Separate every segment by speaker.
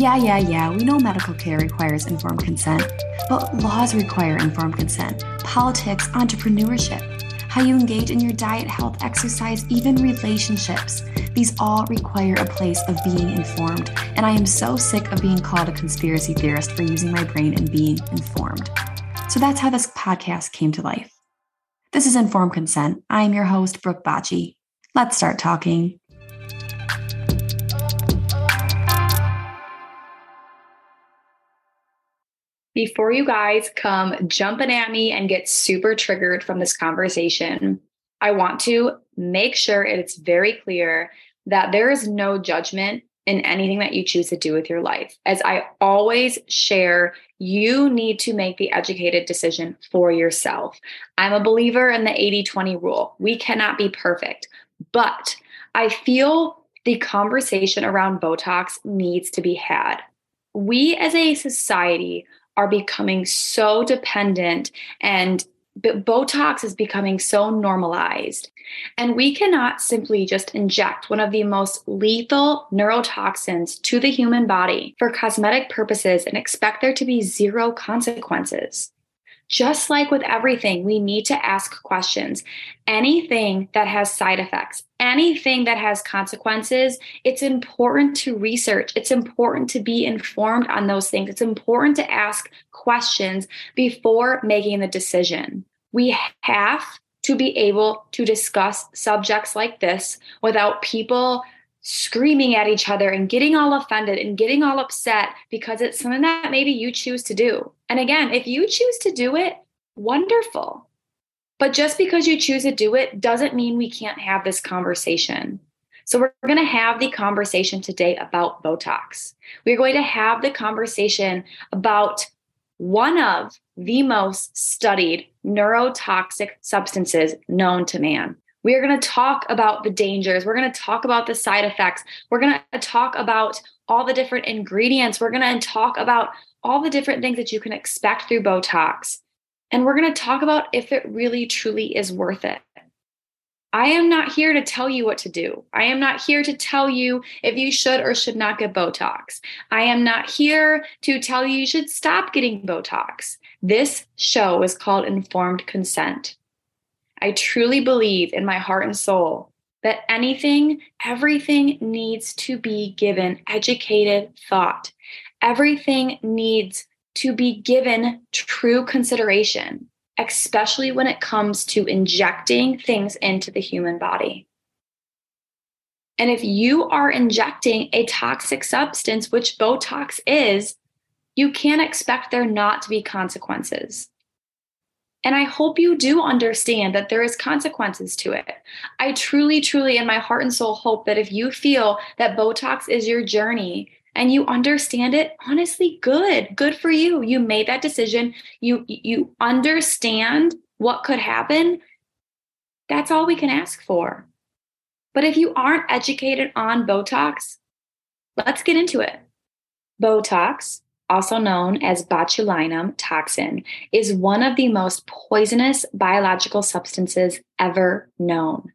Speaker 1: Yeah, yeah, yeah, we know medical care requires informed consent, but laws require informed consent. Politics, entrepreneurship, how you engage in your diet, health, exercise, even relationships. These all require a place of being informed, and I am so sick of being called a conspiracy theorist for using my brain and being informed. So that's how this podcast came to life. This is Informed Consent. I am your host, Brooke Bacci. Let's start talking.
Speaker 2: Before you guys come jumping at me and get super triggered from this conversation, I want to make sure it's very clear that there is no judgment in anything that you choose to do with your life. As I always share, you need to make the educated decision for yourself. I'm a believer in the 80 20 rule. We cannot be perfect, but I feel the conversation around Botox needs to be had. We as a society are becoming so dependent and but Botox is becoming so normalized. And we cannot simply just inject one of the most lethal neurotoxins to the human body for cosmetic purposes and expect there to be zero consequences. Just like with everything, we need to ask questions. Anything that has side effects, anything that has consequences, it's important to research. It's important to be informed on those things. It's important to ask questions before making the decision. We have to be able to discuss subjects like this without people screaming at each other and getting all offended and getting all upset because it's something that maybe you choose to do. And again, if you choose to do it, wonderful. But just because you choose to do it doesn't mean we can't have this conversation. So, we're going to have the conversation today about Botox. We're going to have the conversation about one of the most studied neurotoxic substances known to man. We are going to talk about the dangers. We're going to talk about the side effects. We're going to talk about all the different ingredients. We're going to talk about all the different things that you can expect through Botox. And we're going to talk about if it really truly is worth it. I am not here to tell you what to do. I am not here to tell you if you should or should not get Botox. I am not here to tell you you should stop getting Botox. This show is called Informed Consent. I truly believe in my heart and soul that anything, everything needs to be given educated thought. Everything needs to be given true consideration, especially when it comes to injecting things into the human body. And if you are injecting a toxic substance, which Botox is, you can't expect there not to be consequences. And I hope you do understand that there is consequences to it. I truly, truly, in my heart and soul, hope that if you feel that Botox is your journey and you understand it, honestly, good, good for you. You made that decision. You you understand what could happen. That's all we can ask for. But if you aren't educated on Botox, let's get into it. Botox also known as botulinum toxin, is one of the most poisonous biological substances ever known.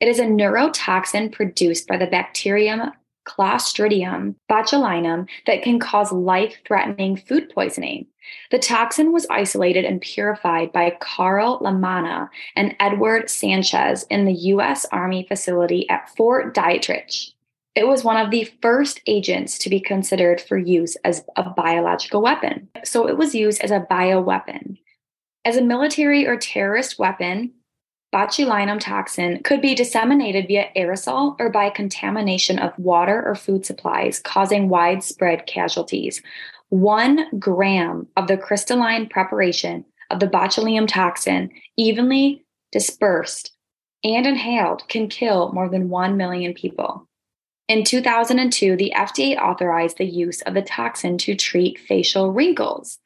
Speaker 2: It is a neurotoxin produced by the bacterium Clostridium botulinum that can cause life threatening food poisoning. The toxin was isolated and purified by Carl Lamanna and Edward Schantz in the U.S. Army facility at Fort Detrick. It was one of the first agents to be considered for use as a biological weapon. So it was used as a bioweapon. As a military or terrorist weapon, botulinum toxin could be disseminated via aerosol or by contamination of water or food supplies, causing widespread casualties. One gram of the crystalline preparation of the botulinum toxin, evenly dispersed and inhaled, can kill more than 1 million people. In 2002, the FDA authorized the use of the toxin to treat facial wrinkles.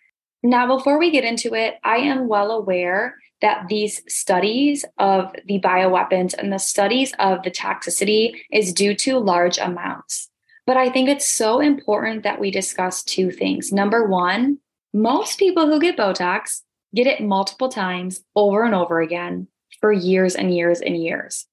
Speaker 2: Now, before we get into it, I am well aware that these studies of the bioweapons and the studies of the toxicity is due to large amounts. But I think it's so important that we discuss two things. Number one, most people who get Botox get it multiple times over and over again for years and years and years.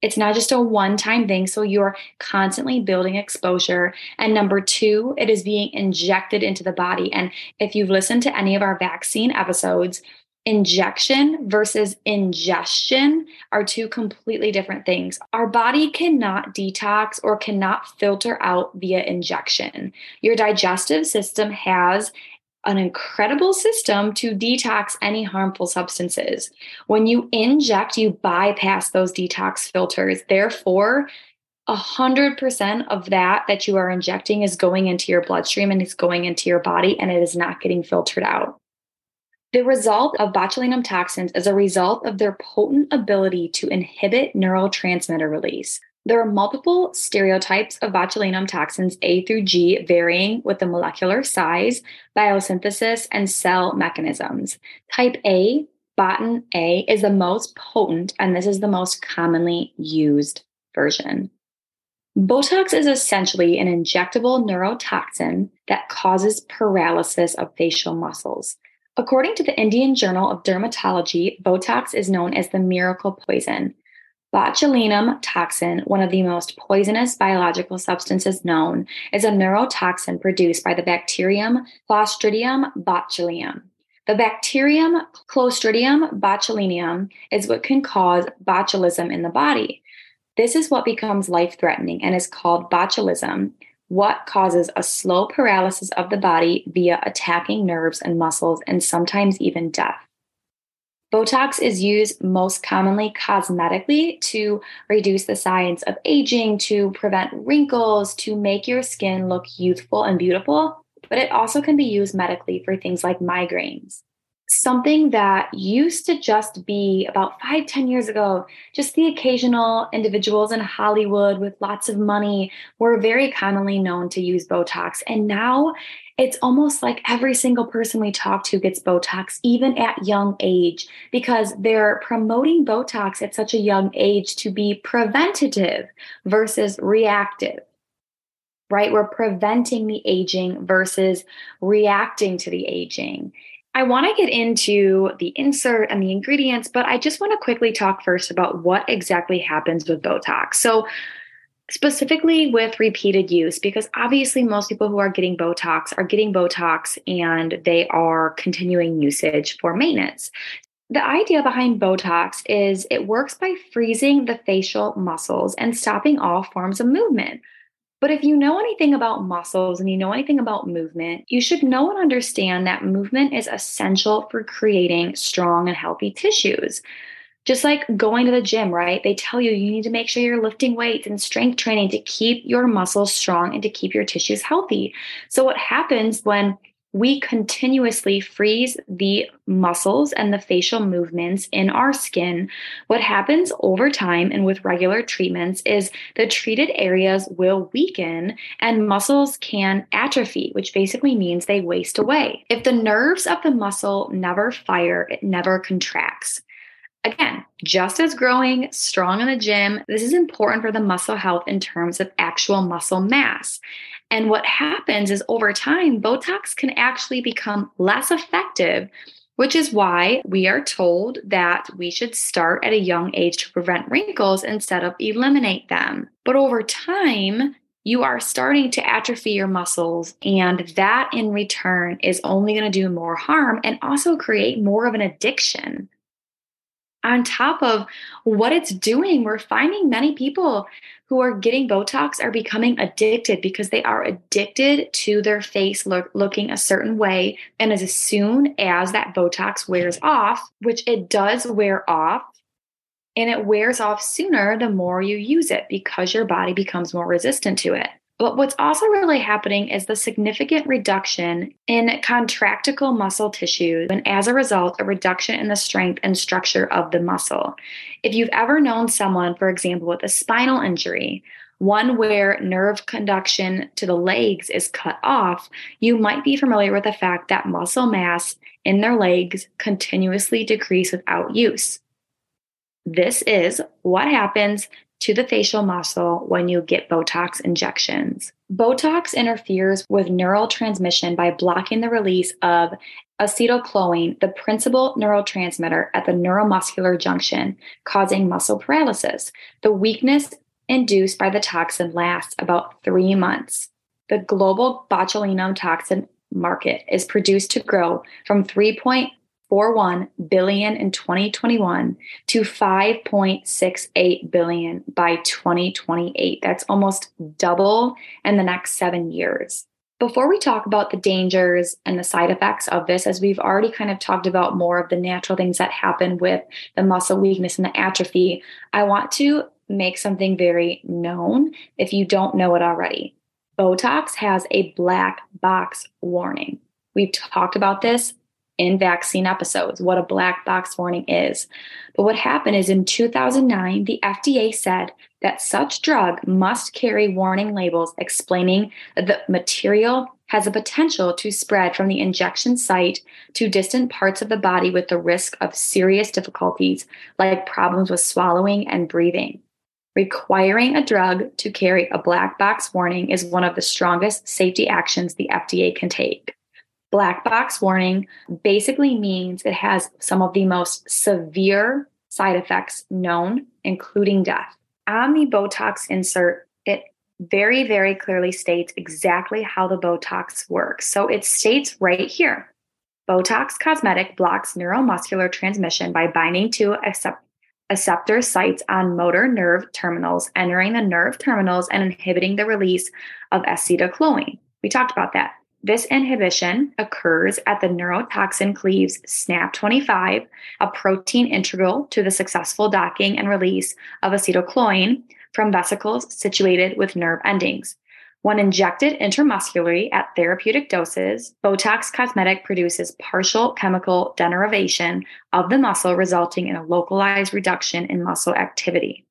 Speaker 2: It's not just a one time thing. So you're constantly building exposure. And number two, it is being injected into the body. And if you've listened to any of our vaccine episodes, injection versus ingestion are two completely different things. Our body cannot detox or cannot filter out via injection. Your digestive system has an incredible system to detox any harmful substances. When you inject, you bypass those detox filters. Therefore, 100% of that that you are injecting is going into your bloodstream and it's going into your body and it is not getting filtered out. The result of botulinum toxins is a result of their potent ability to inhibit neurotransmitter release. There are multiple serotypes of botulinum toxins A through G, varying with the molecular size, biosynthesis, and cell mechanisms. Type A, botin A, is the most potent, and this is the most commonly used version. Botox is essentially an injectable neurotoxin that causes paralysis of facial muscles. According to the Indian Journal of Dermatology, Botox is known as the miracle poison. Botulinum toxin, one of the most poisonous biological substances known, is a neurotoxin produced by the bacterium Clostridium botulinum. The bacterium Clostridium botulinum is what can cause botulism in the body. This is what becomes life threatening and is called botulism, what causes a slow paralysis of the body via attacking nerves and muscles and sometimes even death. Botox is used most commonly cosmetically to reduce the signs of aging, to prevent wrinkles, to make your skin look youthful and beautiful, but it also can be used medically for things like migraines something that used to just be about five, ten years ago, just the occasional individuals in Hollywood with lots of money were very commonly known to use Botox. And now it's almost like every single person we talk to gets Botox, even at young age, because they're promoting Botox at such a young age to be preventative versus reactive right? We're preventing the aging versus reacting to the aging. I want to get into the insert and the ingredients, but I just want to quickly talk first about what exactly happens with Botox. So, specifically with repeated use, because obviously most people who are getting Botox are getting Botox and they are continuing usage for maintenance. The idea behind Botox is it works by freezing the facial muscles and stopping all forms of movement. But if you know anything about muscles and you know anything about movement, you should know and understand that movement is essential for creating strong and healthy tissues. Just like going to the gym, right? They tell you you need to make sure you're lifting weights and strength training to keep your muscles strong and to keep your tissues healthy. So, what happens when we continuously freeze the muscles and the facial movements in our skin. What happens over time and with regular treatments is the treated areas will weaken and muscles can atrophy, which basically means they waste away. If the nerves of the muscle never fire, it never contracts. Again, just as growing strong in the gym, this is important for the muscle health in terms of actual muscle mass. And what happens is over time, Botox can actually become less effective, which is why we are told that we should start at a young age to prevent wrinkles instead of eliminate them. But over time, you are starting to atrophy your muscles, and that in return is only going to do more harm and also create more of an addiction on top of what it's doing, we're finding many people who are getting Botox are becoming addicted because they are addicted to their face look, looking a certain way. And as soon as that Botox wears off, which it does wear off, and it wears off sooner the more you use it because your body becomes more resistant to it. But what's also really happening is the significant reduction in contractile muscle tissue, and as a result, a reduction in the strength and structure of the muscle. If you've ever known someone, for example, with a spinal injury, one where nerve conduction to the legs is cut off, you might be familiar with the fact that muscle mass in their legs continuously decrease without use. This is what happens to the facial muscle when you get Botox injections. Botox interferes with neural transmission by blocking the release of acetylcholine, the principal neurotransmitter at the neuromuscular junction, causing muscle paralysis. The weakness induced by the toxin lasts about three months. The global botulinum toxin market is produced to grow from 3.41 billion in 2021 to 5.68 billion by 2028. That's almost double in the next 7 years. Before we talk about the dangers and the side effects of this, as we've already kind of talked about more of the natural things that happen with the muscle weakness and the atrophy, I want to make something very known if you don't know it already. Botox has a black box warning. We've talked about this in vaccine episodes, what a black box warning is. But what happened is in 2009, the FDA said that such drug must carry warning labels explaining that the material has a potential to spread from the injection site to distant parts of the body with the risk of serious difficulties like problems with swallowing and breathing. Requiring a drug to carry a black box warning is one of the strongest safety actions the FDA can take. Black box warning basically means it has some of the most severe side effects known, including death. On the Botox insert, it very, very clearly states exactly how the Botox works. So it states right here Botox Cosmetic blocks neuromuscular transmission by binding to acceptor sites on motor nerve terminals, entering the nerve terminals and inhibiting the release of acetylcholine. We talked about that. This inhibition occurs at the neurotoxin cleaves SNAP25, a protein integral to the successful docking and release of acetylcholine from vesicles situated with nerve endings. When injected intramuscularly at therapeutic doses, Botox Cosmetic produces partial chemical denervation of the muscle, resulting in a localized reduction in muscle activity.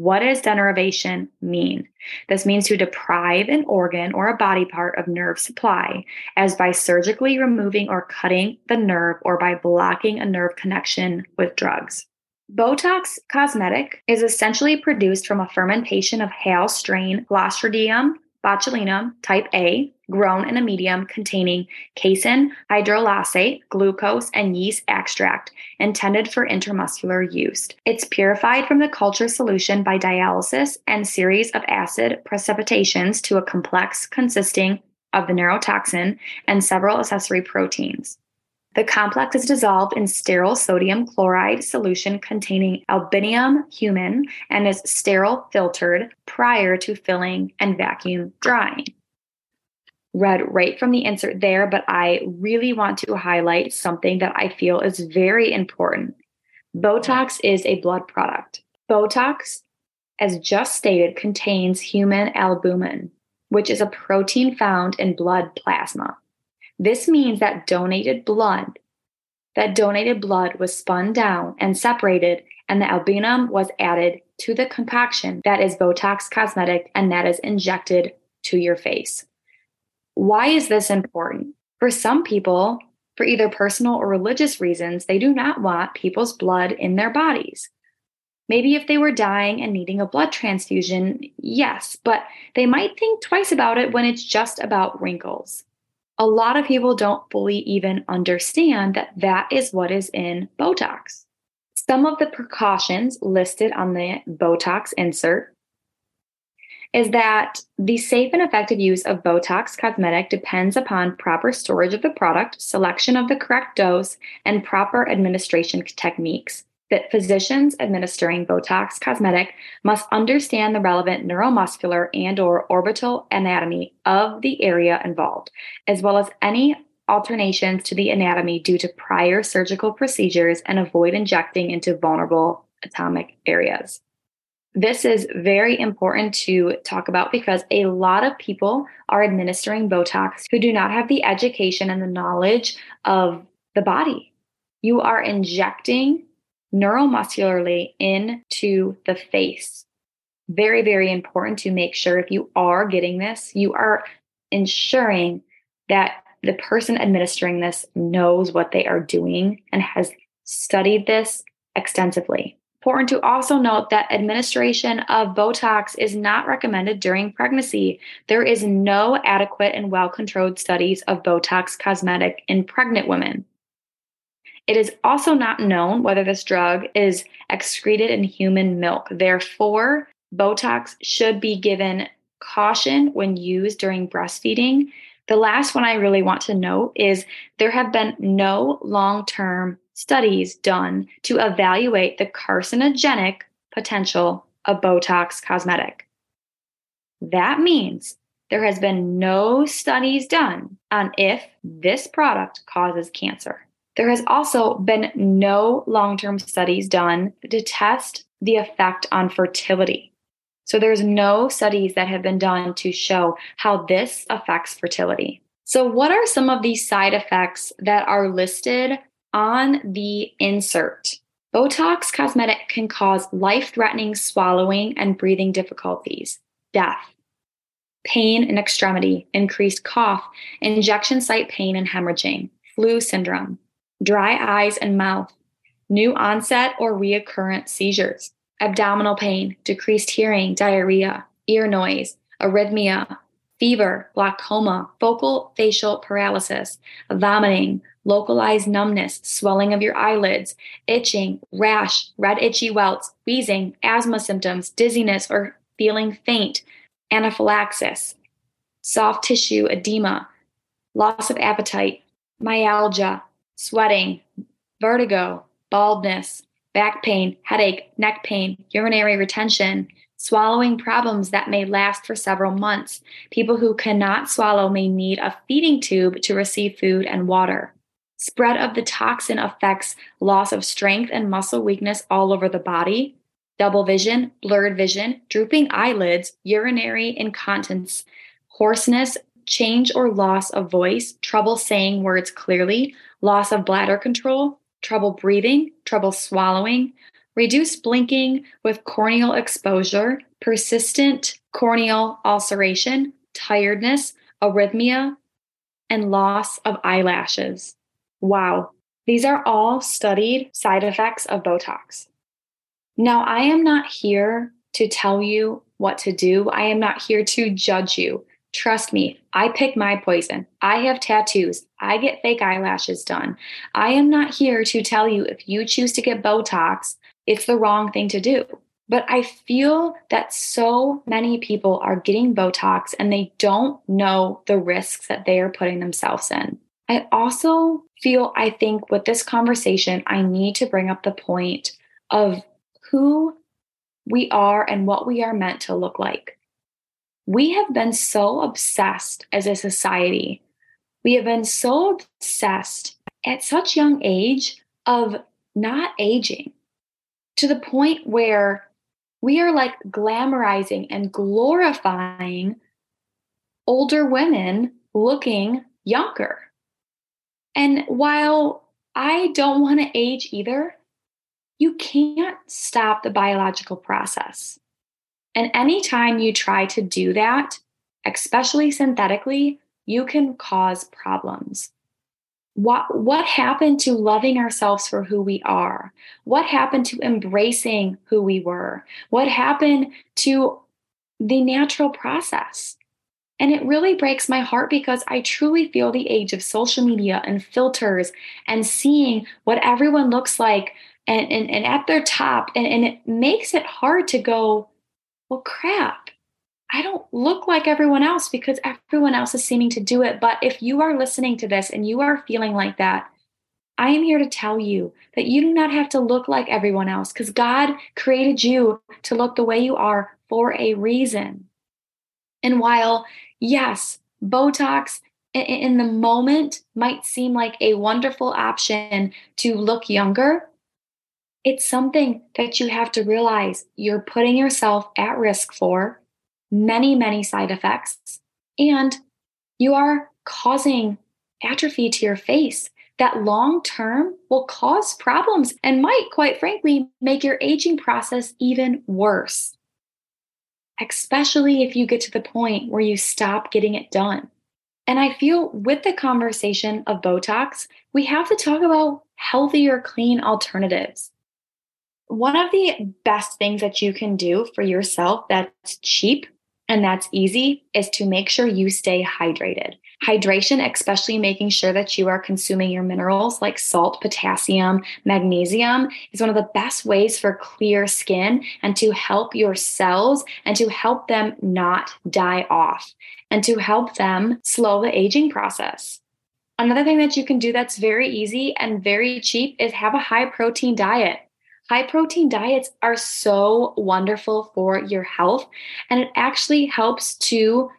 Speaker 2: What does denervation mean? This means to deprive an organ or a body part of nerve supply, as by surgically removing or cutting the nerve or by blocking a nerve connection with drugs. Botox cosmetic is essentially produced from a fermentation of Hale strain Clostridium botulinum type A, grown in a medium containing casein hydrolysate, glucose, and yeast extract, intended for intramuscular use. It's purified from the culture solution by dialysis and series of acid precipitations to a complex consisting of the neurotoxin and several accessory proteins. The complex is dissolved in sterile sodium chloride solution containing albumin human and is sterile filtered prior to filling and vacuum drying. Read right from the insert there, but I really want to highlight something that I feel is very important. Botox is a blood product. Botox, as just stated, contains human albumin, which is a protein found in blood plasma. This means that donated blood, that donated blood was spun down and separated, and the albumin was added to the concoction that is Botox cosmetic and that is injected to your face. Why is this important? For some people, for either personal or religious reasons, they do not want people's blood in their bodies. Maybe if they were dying and needing a blood transfusion, yes, but they might think twice about it when it's just about wrinkles a lot of people don't fully even understand that that is what is in Botox. Some of the precautions listed on the Botox insert is that the safe and effective use of Botox cosmetic depends upon proper storage of the product, selection of the correct dose, and proper administration techniques that physicians administering Botox cosmetic must understand the relevant neuromuscular and or orbital anatomy of the area involved, as well as any alternations to the anatomy due to prior surgical procedures and avoid injecting into vulnerable atomic areas. This is very important to talk about because a lot of people are administering Botox who do not have the education and the knowledge of the body. You are injecting neuromuscularly into the face. Very, very important to make sure if you are getting this, you are ensuring that the person administering this knows what they are doing and has studied this extensively. Important to also note that administration of Botox is not recommended during pregnancy. There is no adequate and well controlled studies of Botox cosmetic in pregnant women. It is also not known whether this drug is excreted in human milk. Therefore, Botox should be given caution when used during breastfeeding. The last one I really want to note is there have been no long term studies done to evaluate the carcinogenic potential of Botox cosmetic. That means there has been no studies done on if this product causes cancer. There has also been no long term studies done to test the effect on fertility. So there's no studies that have been done to show how this affects fertility. So, what are some of these side effects that are listed on the insert. Botox cosmetic can cause life threatening swallowing and breathing difficulties, death, pain in extremity, increased cough, injection site pain and hemorrhaging, flu syndrome, dry eyes and mouth, new onset or recurrent seizures, abdominal pain, decreased hearing, diarrhea, ear noise, arrhythmia, fever, glaucoma, focal facial paralysis, vomiting, localized numbness, swelling of your eyelids, itching, rash, red itchy welts, wheezing, asthma symptoms, dizziness or feeling faint, anaphylaxis, soft tissue edema, loss of appetite, myalgia, sweating, vertigo, baldness, back pain, headache, neck pain, urinary retention, swallowing problems that may last for several months. People who cannot swallow may need a feeding tube to receive food and water. Spread of the toxin affects loss of strength and muscle weakness all over the body, double vision, blurred vision, drooping eyelids, urinary incontinence, hoarseness, change or loss of voice, trouble saying words clearly, loss of bladder control, trouble breathing, trouble swallowing, reduced blinking with corneal exposure, persistent corneal ulceration, tiredness, arrhythmia, and loss of eyelashes. Wow, these are all studied side effects of Botox. Now, I am not here to tell you what to do. I am not here to judge you. Trust me, I pick my poison. I have tattoos. I get fake eyelashes done. I am not here to tell you if you choose to get Botox, it's the wrong thing to do. But I feel that so many people are getting Botox and they don't know the risks that they are putting themselves in. I also feel, I think, with this conversation, I need to bring up the point of who we are and what we are meant to look like. We have been so obsessed as a society. We have been so obsessed at such young age of not aging to the point where we are like glamorizing and glorifying older women looking younger. And while I don't want to age either, you can't stop the biological process. And anytime you try to do that, especially synthetically, you can cause problems. What, what happened to loving ourselves for who we are? What happened to embracing who we were? What happened to the natural process? And it really breaks my heart because I truly feel the age of social media and filters and seeing what everyone looks like and, and, and at their top. And, and it makes it hard to go, well, crap, I don't look like everyone else because everyone else is seeming to do it. But if you are listening to this and you are feeling like that, I am here to tell you that you do not have to look like everyone else because God created you to look the way you are for a reason. And while yes, Botox in the moment might seem like a wonderful option to look younger, it's something that you have to realize you're putting yourself at risk for many, many side effects, and you are causing atrophy to your face that long term will cause problems and might, quite frankly, make your aging process even worse especially if you get to the point where you stop getting it done. And I feel with the conversation of Botox, we have to talk about healthier, clean alternatives. One of the best things that you can do for yourself that's cheap and that's easy is to make sure you stay hydrated. Hydration, especially making sure that you are consuming your minerals like salt, potassium, magnesium, is one of the best ways for clear skin and to help your cells and to help them not die off and to help them slow the aging process. Another thing that you can do that's very easy and very cheap is have a high protein diet. High protein diets are so wonderful for your health, and it actually helps to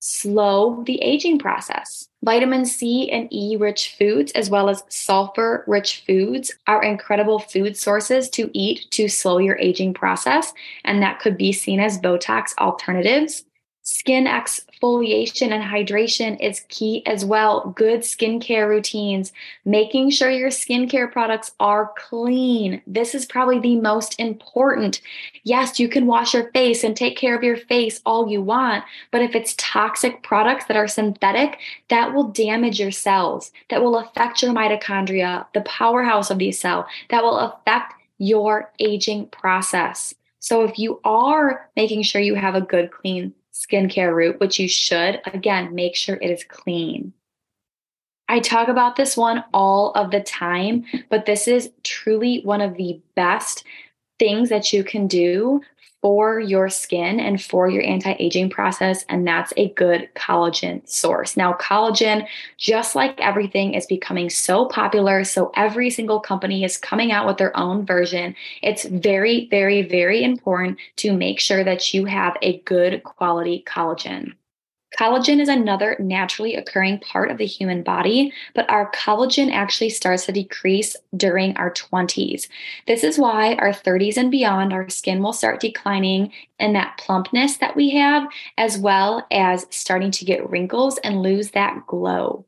Speaker 2: slow the aging process. Vitamin C and E rich foods, as well as sulfur rich foods, are incredible food sources to eat to slow your aging process. And that could be seen as Botox alternatives. Skin exfoliation and hydration is key as well. Good skincare routines, making sure your skincare products are clean. This is probably the most important. Yes, you can wash your face and take care of your face all you want, but if it's toxic products that are synthetic, that will damage your cells, that will affect your mitochondria, the powerhouse of the cell, that will affect your aging process. So if you are making sure you have a good, clean skincare route, which you should, again, make sure it is clean. I talk about this one all of the time, but this is truly one of the best things that you can do for your skin and for your anti aging process. And that's a good collagen source. Now, collagen, just like everything, is becoming so popular. So every single company is coming out with their own version. It's very, very, very important to make sure that you have a good quality collagen. Collagen is another naturally occurring part of the human body, but our collagen actually starts to decrease during our 20s. This is why our 30s and beyond, our skin will start declining and that plumpness that we have, as well as starting to get wrinkles and lose that glow.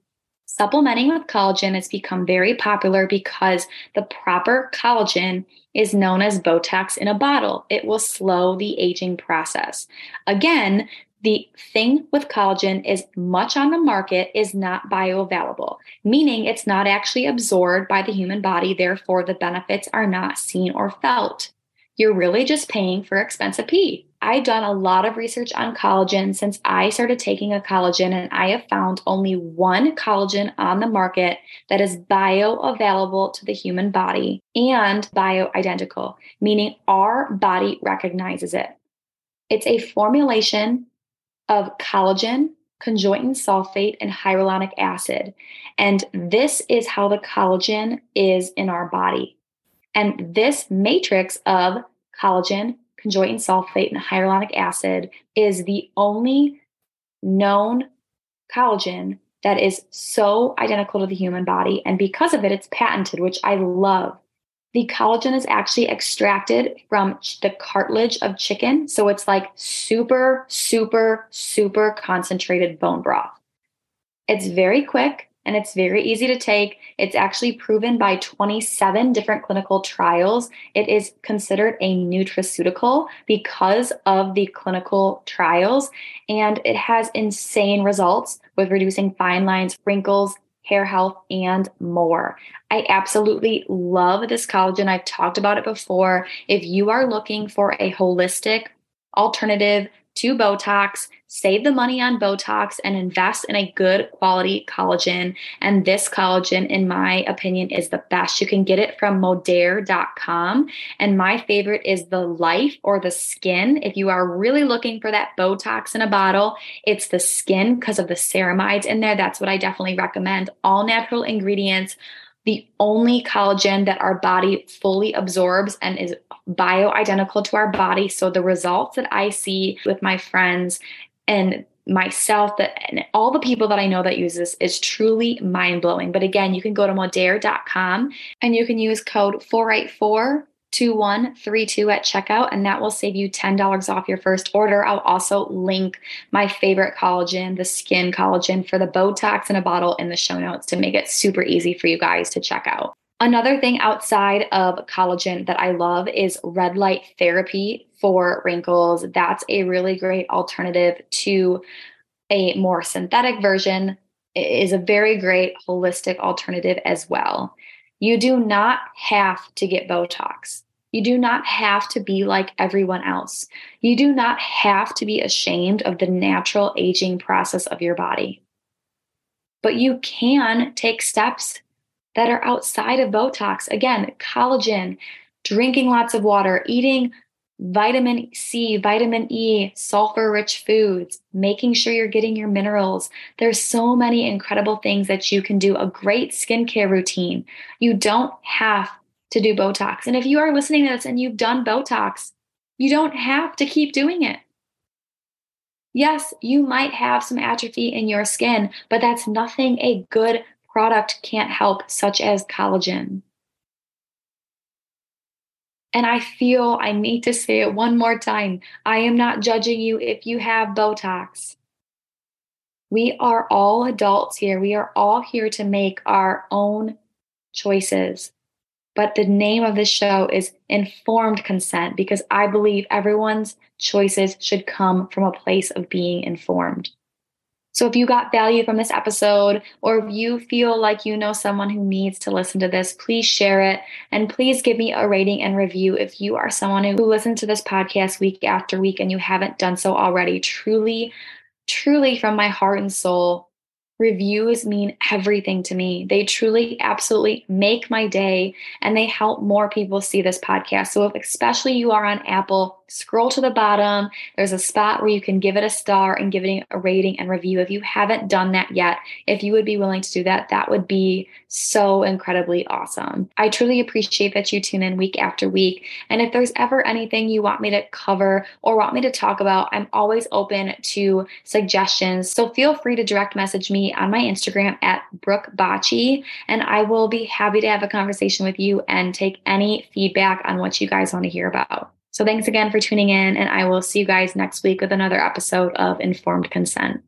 Speaker 2: Supplementing with collagen has become very popular because the proper collagen is known as Botox in a bottle. It will slow the aging process. Again, the thing with collagen is much on the market is not bioavailable, meaning it's not actually absorbed by the human body. Therefore, the benefits are not seen or felt. You're really just paying for expensive pee. I've done a lot of research on collagen since I started taking a collagen, and I have found only one collagen on the market that is bioavailable to the human body and bioidentical, meaning our body recognizes it. It's a formulation of collagen, chondroitin sulfate, and hyaluronic acid. And this is how the collagen is in our body. And this matrix of collagen, chondroitin sulfate, and hyaluronic acid is the only known collagen that is so identical to the human body. And because of it, it's patented, which I love the collagen is actually extracted from the cartilage of chicken. So it's like super, super, super concentrated bone broth. It's very quick and it's very easy to take. It's actually proven by 27 different clinical trials. It is considered a nutraceutical because of the clinical trials, and it has insane results with reducing fine lines, wrinkles, hair health, and more. I absolutely love this collagen. I've talked about it before. If you are looking for a holistic alternative to Botox, save the money on Botox, and invest in a good quality collagen. And this collagen, in my opinion, is the best. You can get it from modere.com. And my favorite is the life or the skin. If you are really looking for that Botox in a bottle, it's the skin because of the ceramides in there. That's what I definitely recommend. All natural ingredients the only collagen that our body fully absorbs and is bioidentical to our body. So the results that I see with my friends and myself that and all the people that I know that use this is truly mind blowing. But again, you can go to modere.com and you can use code 484 2132 at checkout, and that will save you $10 off your first order. I'll also link my favorite collagen, the skin collagen for the Botox in a bottle in the show notes to make it super easy for you guys to check out. Another thing outside of collagen that I love is red light therapy for wrinkles. That's a really great alternative to a more synthetic version. It is a very great holistic alternative as well. You do not have to get Botox. You do not have to be like everyone else. You do not have to be ashamed of the natural aging process of your body. But you can take steps that are outside of Botox. Again, collagen, drinking lots of water, eating vitamin C, vitamin E, sulfur rich foods, making sure you're getting your minerals. There's so many incredible things that you can do. A great skincare routine. You don't have to do Botox. And if you are listening to this and you've done Botox, you don't have to keep doing it. Yes, you might have some atrophy in your skin, but that's nothing a good product can't help, such as collagen. And I feel I need to say it one more time. I am not judging you if you have Botox. We are all adults here. We are all here to make our own choices. But the name of this show is Informed Consent because I believe everyone's choices should come from a place of being informed. So if you got value from this episode, or if you feel like you know someone who needs to listen to this, please share it. And please give me a rating and review if you are someone who listens to this podcast week after week and you haven't done so already. Truly, truly from my heart and soul, Reviews mean everything to me. They truly, absolutely make my day and they help more people see this podcast. So, if especially you are on Apple, scroll to the bottom. There's a spot where you can give it a star and give it a rating and review. If you haven't done that yet, if you would be willing to do that, that would be so incredibly awesome. I truly appreciate that you tune in week after week. And if there's ever anything you want me to cover or want me to talk about, I'm always open to suggestions. So, feel free to direct message me on my Instagram at Brooke Bacci, and I will be happy to have a conversation with you and take any feedback on what you guys want to hear about. So thanks again for tuning in, and I will see you guys next week with another episode of Informed Consent.